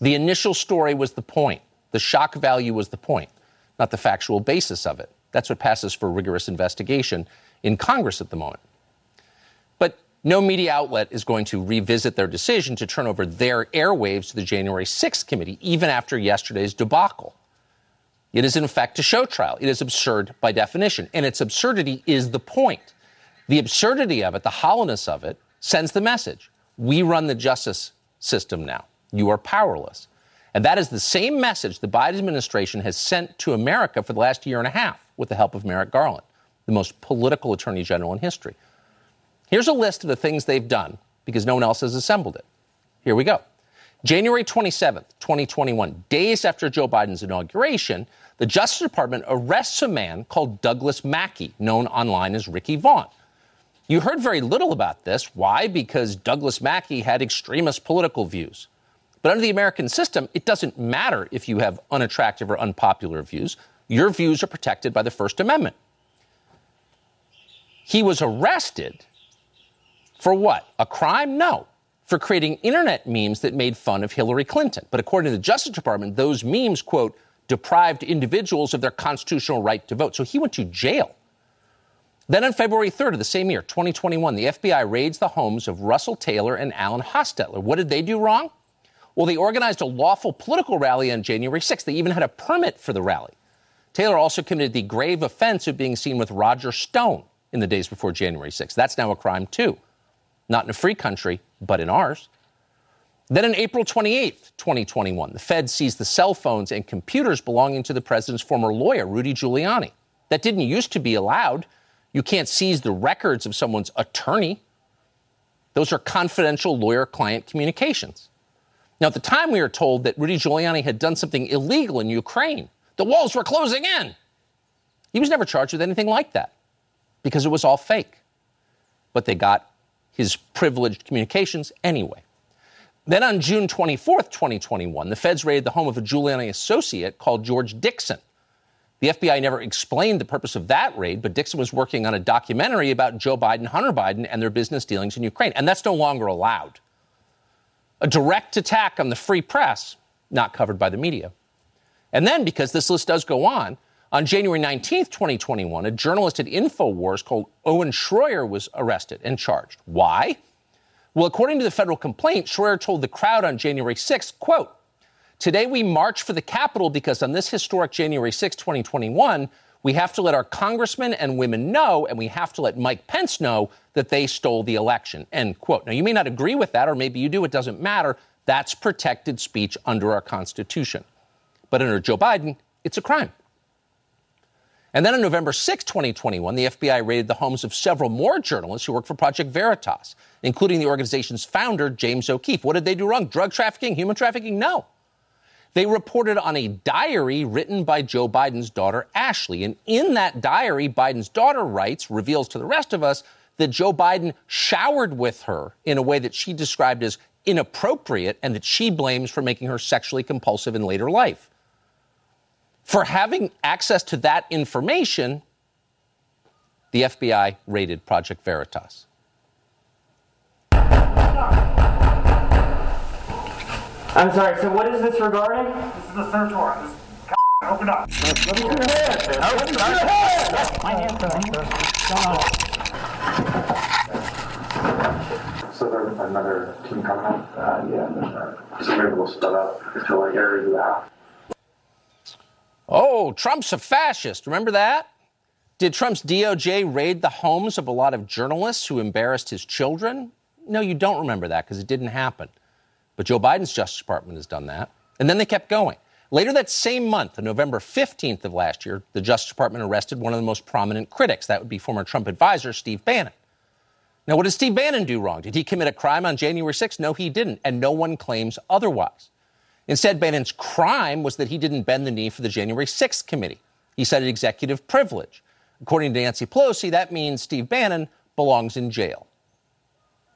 D: The initial story was the point. The shock value was the point, not the factual basis of it. That's what passes for rigorous investigation in Congress at the moment. But no media outlet is going to revisit their decision to turn over their airwaves to the January 6th committee, even after yesterday's debacle. It is, in fact, a show trial. It is absurd by definition. And its absurdity is the point. The absurdity of it, the hollowness of it, sends the message we run the justice system now. You are powerless. And that is the same message the Biden administration has sent to America for the last year and a half with the help of Merrick Garland, the most political attorney general in history. Here's a list of the things they've done because no one else has assembled it. Here we go. January 27th, 2021, days after Joe Biden's inauguration, the Justice Department arrests a man called Douglas Mackey, known online as Ricky Vaughn. You heard very little about this. Why? Because Douglas Mackey had extremist political views. But under the American system, it doesn't matter if you have unattractive or unpopular views. Your views are protected by the First Amendment. He was arrested for what? A crime? No. For creating internet memes that made fun of Hillary Clinton. But according to the Justice Department, those memes, quote, deprived individuals of their constitutional right to vote. So he went to jail. Then on February 3rd of the same year, 2021, the FBI raids the homes of Russell Taylor and Alan Hostetter. What did they do wrong? Well, they organized a lawful political rally on January 6th. They even had a permit for the rally. Taylor also committed the grave offense of being seen with Roger Stone in the days before January 6th. That's now a crime, too. Not in a free country, but in ours. Then on April 28th, 2021, the Fed seized the cell phones and computers belonging to the president's former lawyer, Rudy Giuliani. That didn't used to be allowed. You can't seize the records of someone's attorney. Those are confidential lawyer client communications. Now, at the time, we were told that Rudy Giuliani had done something illegal in Ukraine. The walls were closing in. He was never charged with anything like that because it was all fake. But they got his privileged communications anyway. Then on June 24th, 2021, the feds raided the home of a Giuliani associate called George Dixon. The FBI never explained the purpose of that raid, but Dixon was working on a documentary about Joe Biden, Hunter Biden, and their business dealings in Ukraine, and that's no longer allowed. A direct attack on the free press, not covered by the media. And then, because this list does go on, on January 19th, 2021, a journalist at InfoWars called Owen Schroyer was arrested and charged. Why? Well, according to the federal complaint, Schroyer told the crowd on January 6th, quote, Today we march for the Capitol because on this historic January 6, 2021, we have to let our congressmen and women know, and we have to let Mike Pence know that they stole the election. End quote. Now, you may not agree with that, or maybe you do, it doesn't matter. That's protected speech under our Constitution. But under Joe Biden, it's a crime. And then on November 6, 2021, the FBI raided the homes of several more journalists who work for Project Veritas, including the organization's founder, James O'Keefe. What did they do wrong? Drug trafficking, human trafficking? No. They reported on a diary written by Joe Biden's daughter, Ashley. And in that diary, Biden's daughter writes, reveals to the rest of us that Joe Biden showered with her in a way that she described as inappropriate and that she blames for making her sexually compulsive in later life. For having access to that information, the FBI raided Project Veritas.
E: I'm sorry, so what is this regarding?
F: This is the search warrant. This open up.
E: Let me see your hand. Let your hand. My hand,
F: So there's another team coming up? Uh, yeah. So maybe we'll split up into like areas of the.
D: Oh, Trump's a fascist. Remember that? Did Trump's DOJ raid the homes of a lot of journalists who embarrassed his children? No, you don't remember that because it didn't happen. But Joe Biden's Justice Department has done that. And then they kept going. Later that same month, on November 15th of last year, the Justice Department arrested one of the most prominent critics. That would be former Trump advisor Steve Bannon. Now, what did Steve Bannon do wrong? Did he commit a crime on January 6th? No, he didn't. And no one claims otherwise. Instead, Bannon's crime was that he didn't bend the knee for the January 6th committee. He cited executive privilege. According to Nancy Pelosi, that means Steve Bannon belongs in jail.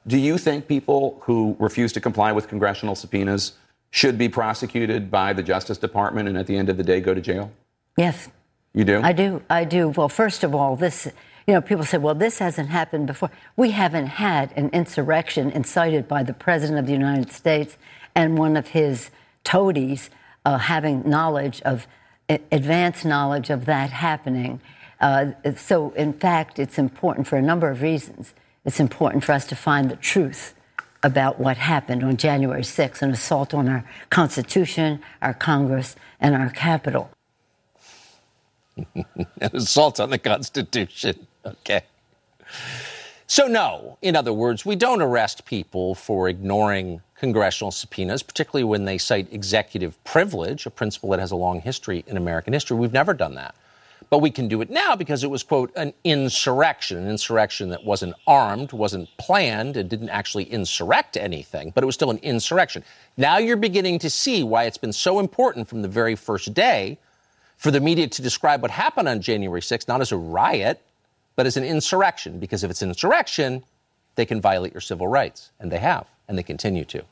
G: Do you think people who refuse to comply with congressional subpoenas should be prosecuted by the Justice Department and at the end of the day go to jail?
H: Yes.
G: You do?
H: I do. I do. Well, first of all, this, you know, people say, well, this hasn't happened before. We haven't had an insurrection incited by the President of the United States and one of his toadies uh, having knowledge of, advanced knowledge of that happening. Uh, so, in fact, it's important for a number of reasons it's important for us to find the truth about what happened on January 6th, an assault on our Constitution, our Congress, and our Capitol.
D: an assault on the Constitution. Okay. So, no, in other words, we don't arrest people for ignoring congressional subpoenas, particularly when they cite executive privilege, a principle that has a long history in American history. We've never done that. But we can do it now because it was, quote, an insurrection, an insurrection that wasn't armed, wasn't planned, and didn't actually insurrect anything, but it was still an insurrection. Now you're beginning to see why it's been so important from the very first day for the media to describe what happened on January 6th not as a riot, but as an insurrection, because if it's an insurrection, they can violate your civil rights, and they have, and they continue to.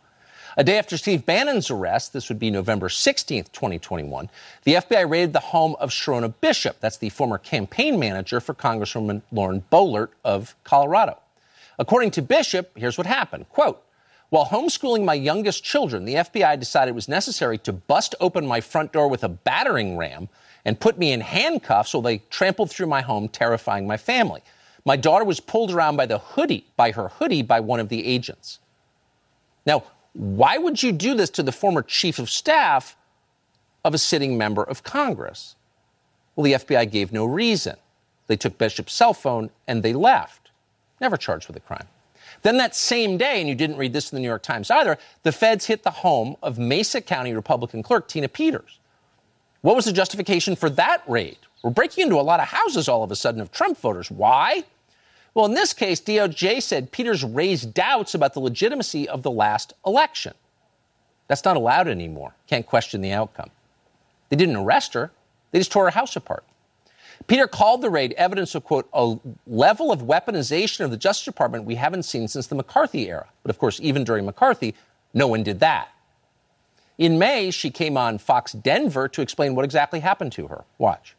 D: A day after Steve Bannon's arrest, this would be November 16th, 2021, the FBI raided the home of Sherronna Bishop. That's the former campaign manager for Congresswoman Lauren Boebert of Colorado. According to Bishop, here's what happened. Quote, While homeschooling my youngest children, the FBI decided it was necessary to bust open my front door with a battering ram and put me in handcuffs while they trampled through my home, terrifying my family. My daughter was pulled around by the hoodie, by her hoodie, by one of the agents. Now, why would you do this to the former chief of staff of a sitting member of Congress? Well, the FBI gave no reason. They took Bishop's cell phone and they left, never charged with a crime. Then that same day, and you didn't read this in the New York Times either, the feds hit the home of Mesa County Republican clerk Tina Peters. What was the justification for that raid? We're breaking into a lot of houses all of a sudden of Trump voters. Why? Well, in this case, DOJ said Peters raised doubts about the legitimacy of the last election. That's not allowed anymore. Can't question the outcome. They didn't arrest her, they just tore her house apart. Peter called the raid evidence of, quote, a level of weaponization of the Justice Department we haven't seen since the McCarthy era. But of course, even during McCarthy, no one did that. In May, she came on Fox Denver to explain what exactly happened to her. Watch.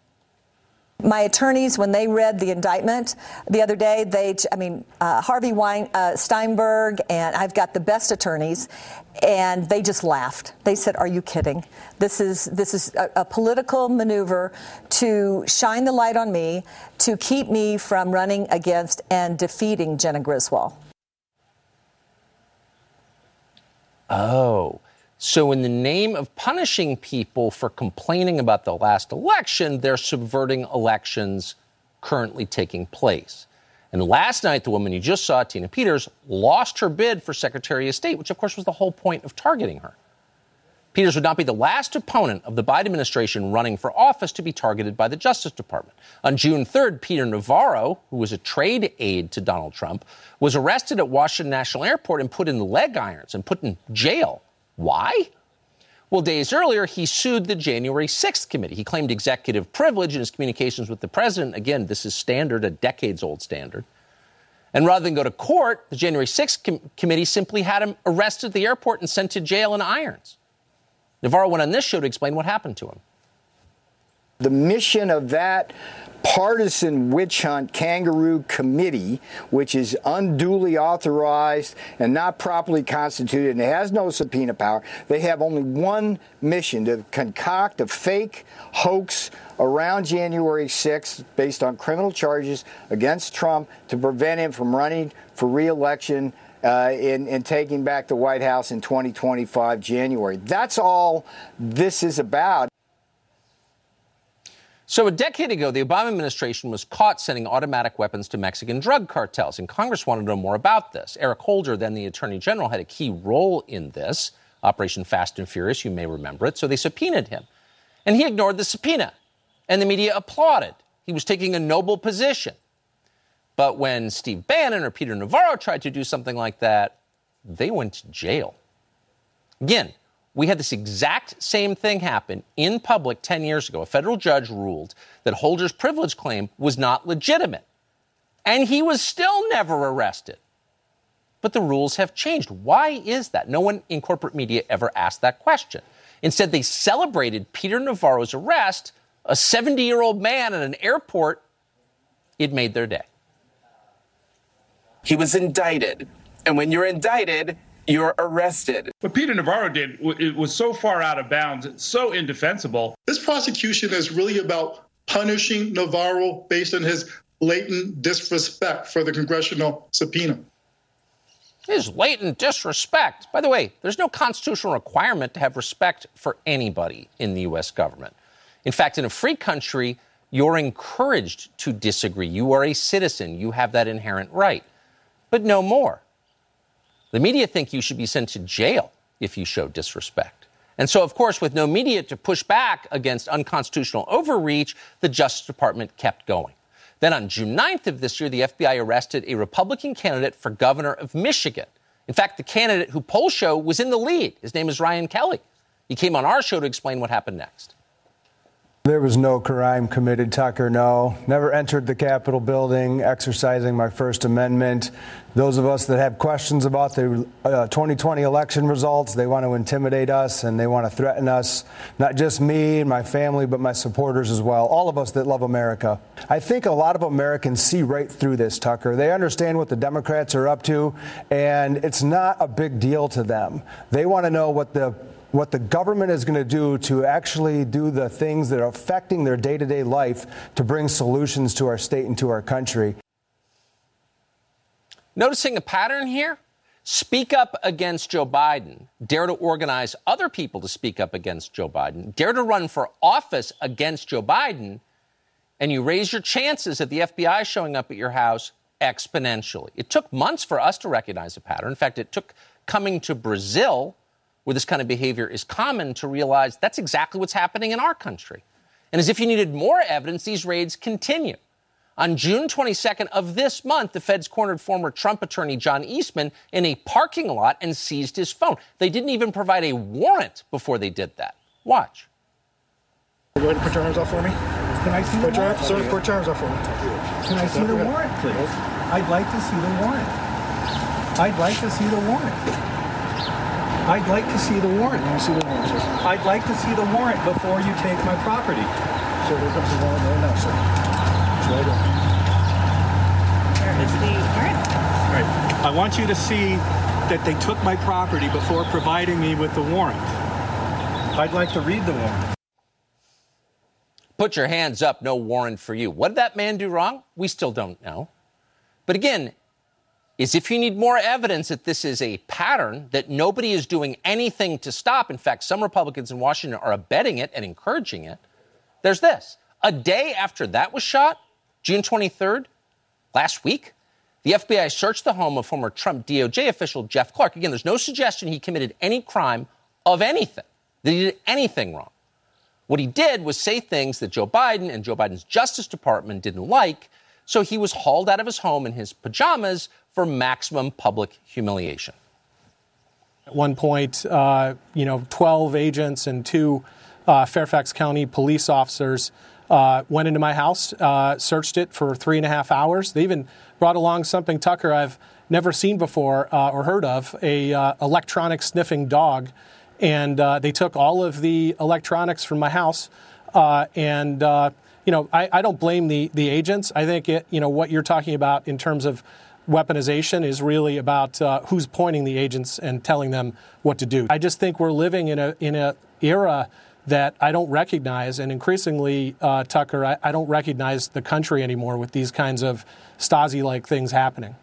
I: My attorneys, when they read the indictment the other day, they, I mean, uh, Harvey Wein, uh, Steinberg, and I've got the best attorneys, and they just laughed. They said, "Are you kidding? This is this is a, a political maneuver to shine the light on me, to keep me from running against and defeating Jena Griswold."
D: Oh. So, in the name of punishing people for complaining about the last election, they're subverting elections currently taking place. And last night, the woman you just saw, Tina Peters, lost her bid for Secretary of State, which, of course, was the whole point of targeting her. Peters would not be the last opponent of the Biden administration running for office to be targeted by the Justice Department. On June 3rd, Peter Navarro, who was a trade aide to Donald Trump, was arrested at Washington National Airport and put in leg irons and put in jail why? Well, days earlier, he sued the January 6th committee. He claimed executive privilege in his communications with the president. Again, this is standard, a decades old standard. And rather than go to court, the January 6th com- committee simply had him arrested at the airport and sent to jail in irons. Navarro went on this show to explain what happened to him.
J: The mission of that partisan witch hunt kangaroo committee, which is unduly authorized and not properly constituted and has no subpoena power. They have only one mission to concoct a fake hoax around January 6th based on criminal charges against Trump to prevent him from running for reelection uh, in, in, taking back the White House in 2025 January. That's all this is about.
D: So, a decade ago, the Obama administration was caught sending automatic weapons to Mexican drug cartels, and Congress wanted to know more about this. Eric Holder, then the Attorney General, had a key role in this Operation Fast and Furious. You may remember it. So, they subpoenaed him. And he ignored the subpoena, and the media applauded. He was taking a noble position. But when Steve Bannon or Peter Navarro tried to do something like that, they went to jail. Again, we had this exact same thing happen in public 10 years ago. A federal judge ruled that Holder's privilege claim was not legitimate. And he was still never arrested. But the rules have changed. Why is that? No one in corporate media ever asked that question. Instead, they celebrated Peter Navarro's arrest, a 70 year old man at an airport. It made their day.
K: He was indicted. And when you're indicted, you're arrested.
L: What Peter Navarro did it was so far out of bounds, it's so indefensible.
M: This prosecution is really about punishing Navarro based on his latent disrespect for the congressional subpoena.
D: His latent disrespect. By the way, there's no constitutional requirement to have respect for anybody in the U.S. government. In fact, in a free country, you're encouraged to disagree. You are a citizen, you have that inherent right. But no more. The media think you should be sent to jail if you show disrespect. And so, of course, with no media to push back against unconstitutional overreach, the Justice Department kept going. Then on June 9th of this year, the FBI arrested a Republican candidate for governor of Michigan. In fact, the candidate who polls show was in the lead. His name is Ryan Kelly. He came on our show to explain what happened next.
N: There was no crime committed, Tucker. No. Never entered the Capitol building exercising my First Amendment. Those of us that have questions about the uh, 2020 election results, they want to intimidate us and they want to threaten us. Not just me and my family, but my supporters as well. All of us that love America. I think a lot of Americans see right through this, Tucker. They understand what the Democrats are up to, and it's not a big deal to them. They want to know what the what the government is going to do to actually do the things that are affecting their day to day life to bring solutions to our state and to our country.
D: Noticing a pattern here? Speak up against Joe Biden, dare to organize other people to speak up against Joe Biden, dare to run for office against Joe Biden, and you raise your chances of the FBI showing up at your house exponentially. It took months for us to recognize a pattern. In fact, it took coming to Brazil where this kind of behavior is common to realize that's exactly what's happening in our country. And as if you needed more evidence, these raids continue. On June 22nd of this month, the feds cornered former Trump attorney John Eastman in a parking lot and seized his phone. They didn't even provide a warrant before they did that. Watch.
O: Go ahead and put your arms up for me.
P: Can I see the
O: Put your,
P: warrant?
O: sir, put your arms up for me.
P: Can I see the warrant, please? I'd like to see the warrant. I'd like to see the warrant. I'd like to see the warrant.
O: Let me see the warrant, sir.
P: I'd like to see the warrant before you take my property.
O: Sir, comes the warrant right now, sir. It's right there.
P: There is the warrant. Right. I want you to see that they took my property before providing me with the warrant. I'd like to read the warrant.
D: Put your hands up, no warrant for you. What did that man do wrong? We still don't know. But again, is if you need more evidence that this is a pattern that nobody is doing anything to stop. In fact, some Republicans in Washington are abetting it and encouraging it. There's this. A day after that was shot, June 23rd, last week, the FBI searched the home of former Trump DOJ official Jeff Clark. Again, there's no suggestion he committed any crime of anything, that he did anything wrong. What he did was say things that Joe Biden and Joe Biden's Justice Department didn't like, so he was hauled out of his home in his pajamas for maximum public humiliation.
Q: At one point, uh, you know, 12 agents and two uh, Fairfax County police officers uh, went into my house, uh, searched it for three and a half hours. They even brought along something, Tucker, I've never seen before uh, or heard of, a uh, electronic sniffing dog. And they took all of the electronics from my house and you know, I, I, don't blame the the agents. I think it, you know what you're talking about in terms of weaponization is really about uh, who's pointing the agents and telling them what to do. I just think we're living in a in a era that I don't recognize, and increasingly, uh, Tucker, I, I don't recognize the country anymore with these kinds of Stasi-like things happening.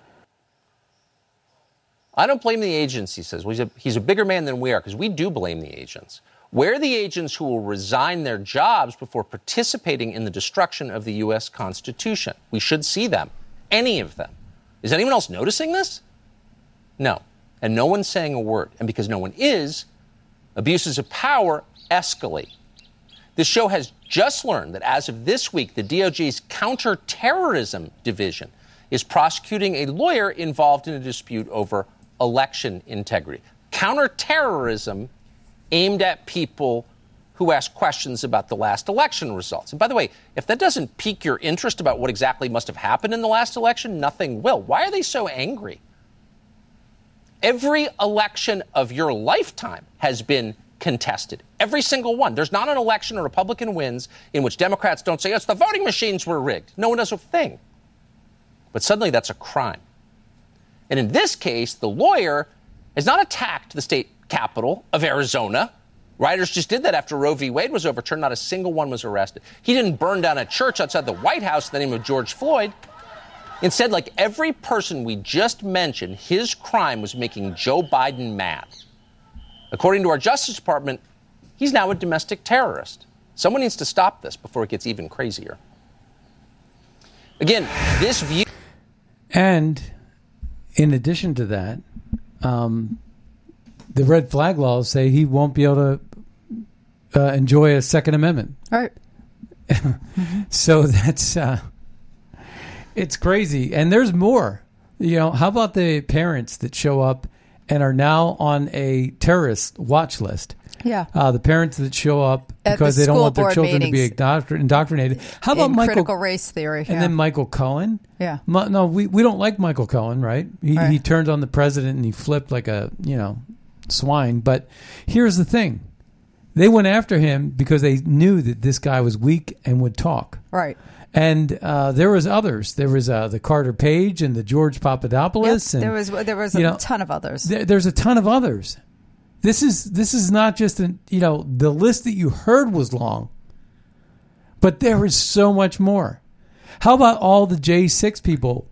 D: I don't blame the agents, he says. Well, he's, a, he's a bigger man than we are because we do blame the agents. Where are the agents who will resign their jobs before participating in the destruction of the U.S. Constitution? We should see them, any of them. Is anyone else noticing this? No. And no one's saying a word. And because no one is, abuses of power escalate. This show has just learned that as of this week, the DOJ's counterterrorism division is prosecuting a lawyer involved in a dispute over election integrity. Counterterrorism aimed at people who ask questions about the last election results. And by the way, if that doesn't pique your interest about what exactly must have happened in the last election, nothing will. Why are they so angry? Every election of your lifetime has been contested. Every single one. There's not an election a Republican wins in which Democrats don't say, it's the voting machines were rigged. No one does a thing. But suddenly that's a crime. And in this case, the lawyer has not attacked the state capital of Arizona Writers just did that after Roe v. Wade was overturned. Not a single one was arrested. He didn't burn down a church outside the White House in the name of George Floyd. Instead, like every person we just mentioned, his crime was making Joe Biden mad. According to our Justice Department, he's now a domestic terrorist. Someone needs to stop this before it gets even crazier. Again, this view.
A: And in addition to that, um, the red flag laws say he won't be able to uh, enjoy a Second Amendment.
B: All right.
A: so that's uh, it's crazy, and there's more. You know, how about the parents that show up and are now on a terrorist watch list.
B: Yeah.
A: Uh, the parents that show up
B: At
A: because
B: the
A: they don't want their children to be indoctr- indoctrinated. How about Michael?
B: critical race theory?
A: And then Michael Cohen.
B: Yeah.
A: Mi- no, we, we don't like Michael Cohen, right? He,
B: Right.
A: he turned on the president and he flipped like a you know swine. But here's the thing: they went after him because they knew that this guy was weak and would talk.
B: right.
A: And uh, there was others. There was uh, the Carter Page and the George Papadopoulos.
B: Yep,
A: and,
B: there was there was a
A: know,
B: ton of others.
A: there- there's a ton of others. This is this is not just an you know the list that you heard was long, but there is so much more. How about all the J six people?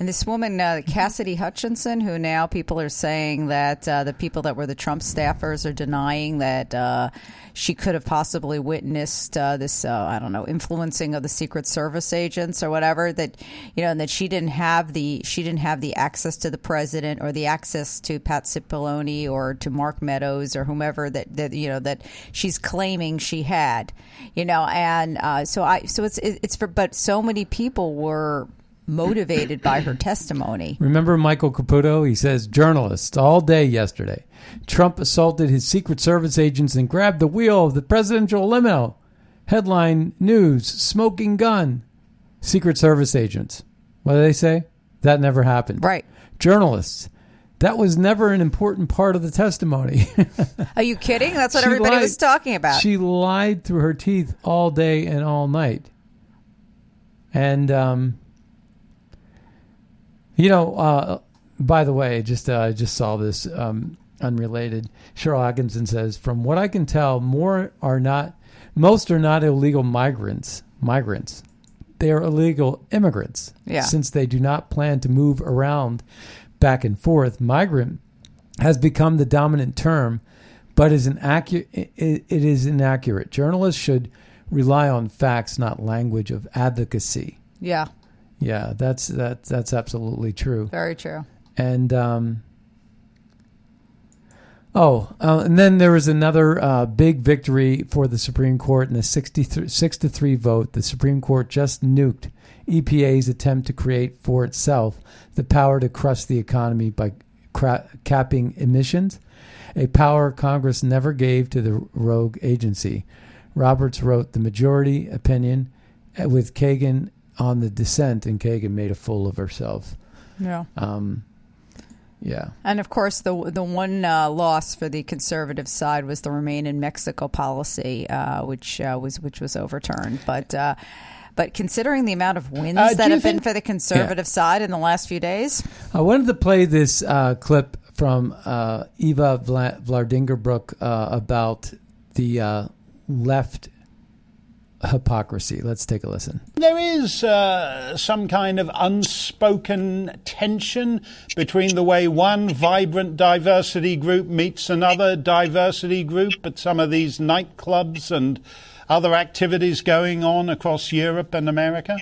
B: And this woman, uh, Cassidy Hutchinson, who now people are saying that uh, the people that were the Trump staffers are denying that uh, she could have possibly witnessed uh, this, uh, I don't know, influencing of the Secret Service agents or whatever. That you know, and that she didn't have the she didn't have the access to the president or the access to Pat Cipollone or to Mark Meadows or whomever that, that you know that she's claiming she had. You know, and uh, so I so it's it's for but so many people were motivated by her testimony.
A: Remember Michael Caputo? He says journalists all day yesterday. Trump assaulted his Secret Service agents and grabbed the wheel of the presidential limo. Headline news: Smoking gun. Secret Service agents. What do they say? That never happened.
B: Right.
A: Journalists. That was never an important part of the testimony.
B: Are you kidding? That's what
A: She
B: everybody
A: lied-
B: was talking about.
A: She lied through her teeth all day and all night. And um, you know, uh, by the way, just uh, I just saw this um, unrelated. Sharyl Attkisson says, "From what I can tell, more are not, most are not illegal migrants. Migrants, they are illegal immigrants.
B: Yeah.
A: Since they do not plan to move around back and forth, migrant has become the dominant term, but is inaccurate. It, it is inaccurate. Journalists should rely on facts, not language of advocacy.
B: yeah,
A: Yeah, that's that's that's absolutely true.
B: very true.
A: And um, oh, uh, and then there was another uh, big victory for the Supreme Court in a 63, six to three vote. The Supreme Court just nuked EPA's attempt to create for itself the power to crush the economy by cra- capping emissions, a power Congress never gave to the rogue agency. Roberts wrote the majority opinion uh, with Kagan on the dissent, and Kagan made a fool of herself.
B: Yeah.
A: Um, yeah.
B: And of course, the the one uh, loss for the conservative side was the Remain in Mexico policy, uh, which uh, was which was overturned. But uh, but considering the amount of wins
A: Uh,
B: that
A: you
B: have been
A: think-
B: for the conservative side in the last few days,
A: I wanted to play this uh, clip from uh, Eva Vla- Vlaardingerbroek uh, about the uh, left hypocrisy. Let's take a listen.
R: There is uh, some kind of unspoken tension between the way one vibrant diversity group meets another diversity group at some of these nightclubs and other activities going on across Europe and America.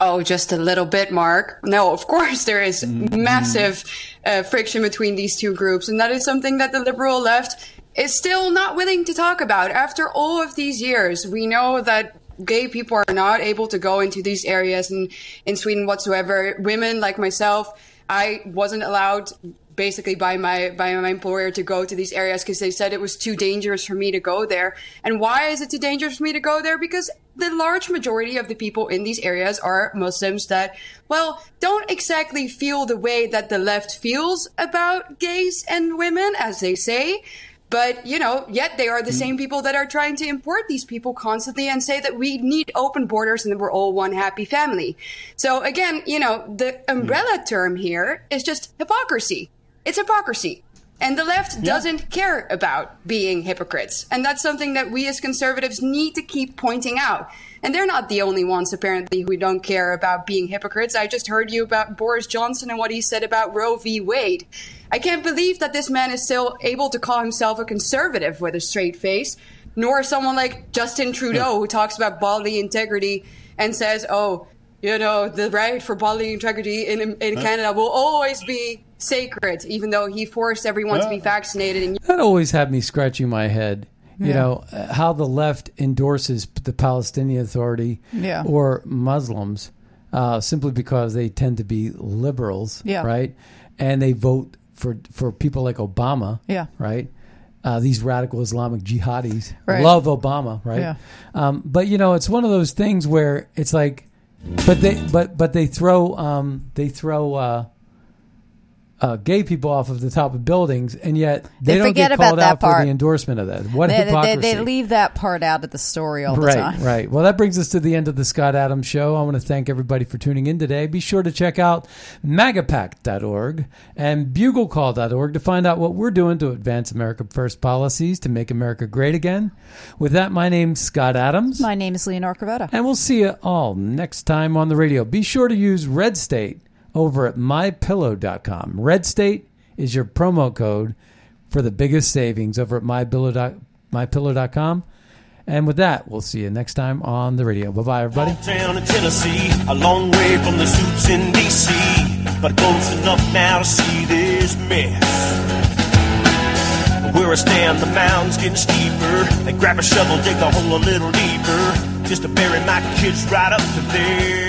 S: Oh, just a little bit, Mark. No, of course there is
R: Mm-hmm.
S: massive uh, friction between these two groups, and that is something that the liberal left is still not willing to talk about. After all of these years, we know that gay people are not able to go into these areas in, in Sweden whatsoever. Women like myself, I wasn't allowed basically by my by my employer to go to these areas because they said it was too dangerous for me to go there. And why is it too dangerous for me to go there? Because the large majority of the people in these areas are Muslims that, well, don't exactly feel the way that the left feels about gays and women, as they say. But, you know, yet they are the hmm. same people that are trying to import these people constantly and say that we need open borders and that we're all one happy family. So again, you know, the hmm. umbrella term here is just hypocrisy. It's hypocrisy. And the left doesn't care about being hypocrites. And that's something that we as conservatives need to keep pointing out. And they're not the only ones, apparently, who don't care about being hypocrites. I just heard you about Boris Johnson and what he said about Roe v. Wade. I can't believe that this man is still able to call himself a conservative with a straight face, nor someone like Justin Trudeau, who talks about bodily integrity and says, oh, you know, the right for bodily integrity in, in
A: Huh?
S: Canada will always be sacred, even though he forced everyone to be vaccinated. And
A: That always had me scratching my head. You
S: Yeah.
A: know, how the left endorses the Palestinian Authority
B: Yeah.
A: or Muslims uh, simply because they tend to be liberals,
B: Yeah.
A: right? and they vote for for people like Obama.
B: Yeah.
A: Right. Uh, these radical Islamic jihadis
B: Right.
A: love Obama, right?
B: Yeah.
A: Um, but you know, it's one of those things where it's like, but they but but they throw um, they throw uh, uh, gay people off of the top of buildings, and yet they,
B: They
A: don't get called out for the endorsement of that. What
B: they, they,
A: hypocrisy!
B: they leave that part out of the story all the time.
A: Right. Well, that brings us to the end of the Scott Adams Show. I want to thank everybody for tuning in today. Be sure to check out magapack.org and buglecall.org to find out what we're doing to advance America First policies to make America great again. With that, my name's Scott Adams.
B: My name is Leonor Cravetta.
A: And we'll see you all next time on the radio. Be sure to use Red State over at mypillow.com. Red State is your promo code for the biggest savings over at mypillow.com. And with that, we'll see you next time on the radio. Bye bye, everybody.
T: In Tennessee, a long way from the suits in D.C. But close enough now to see this mess. Where I stand, the mound's getting steeper. They grab a shovel, dig the hole a little deeper, just to bury my kids right up to there.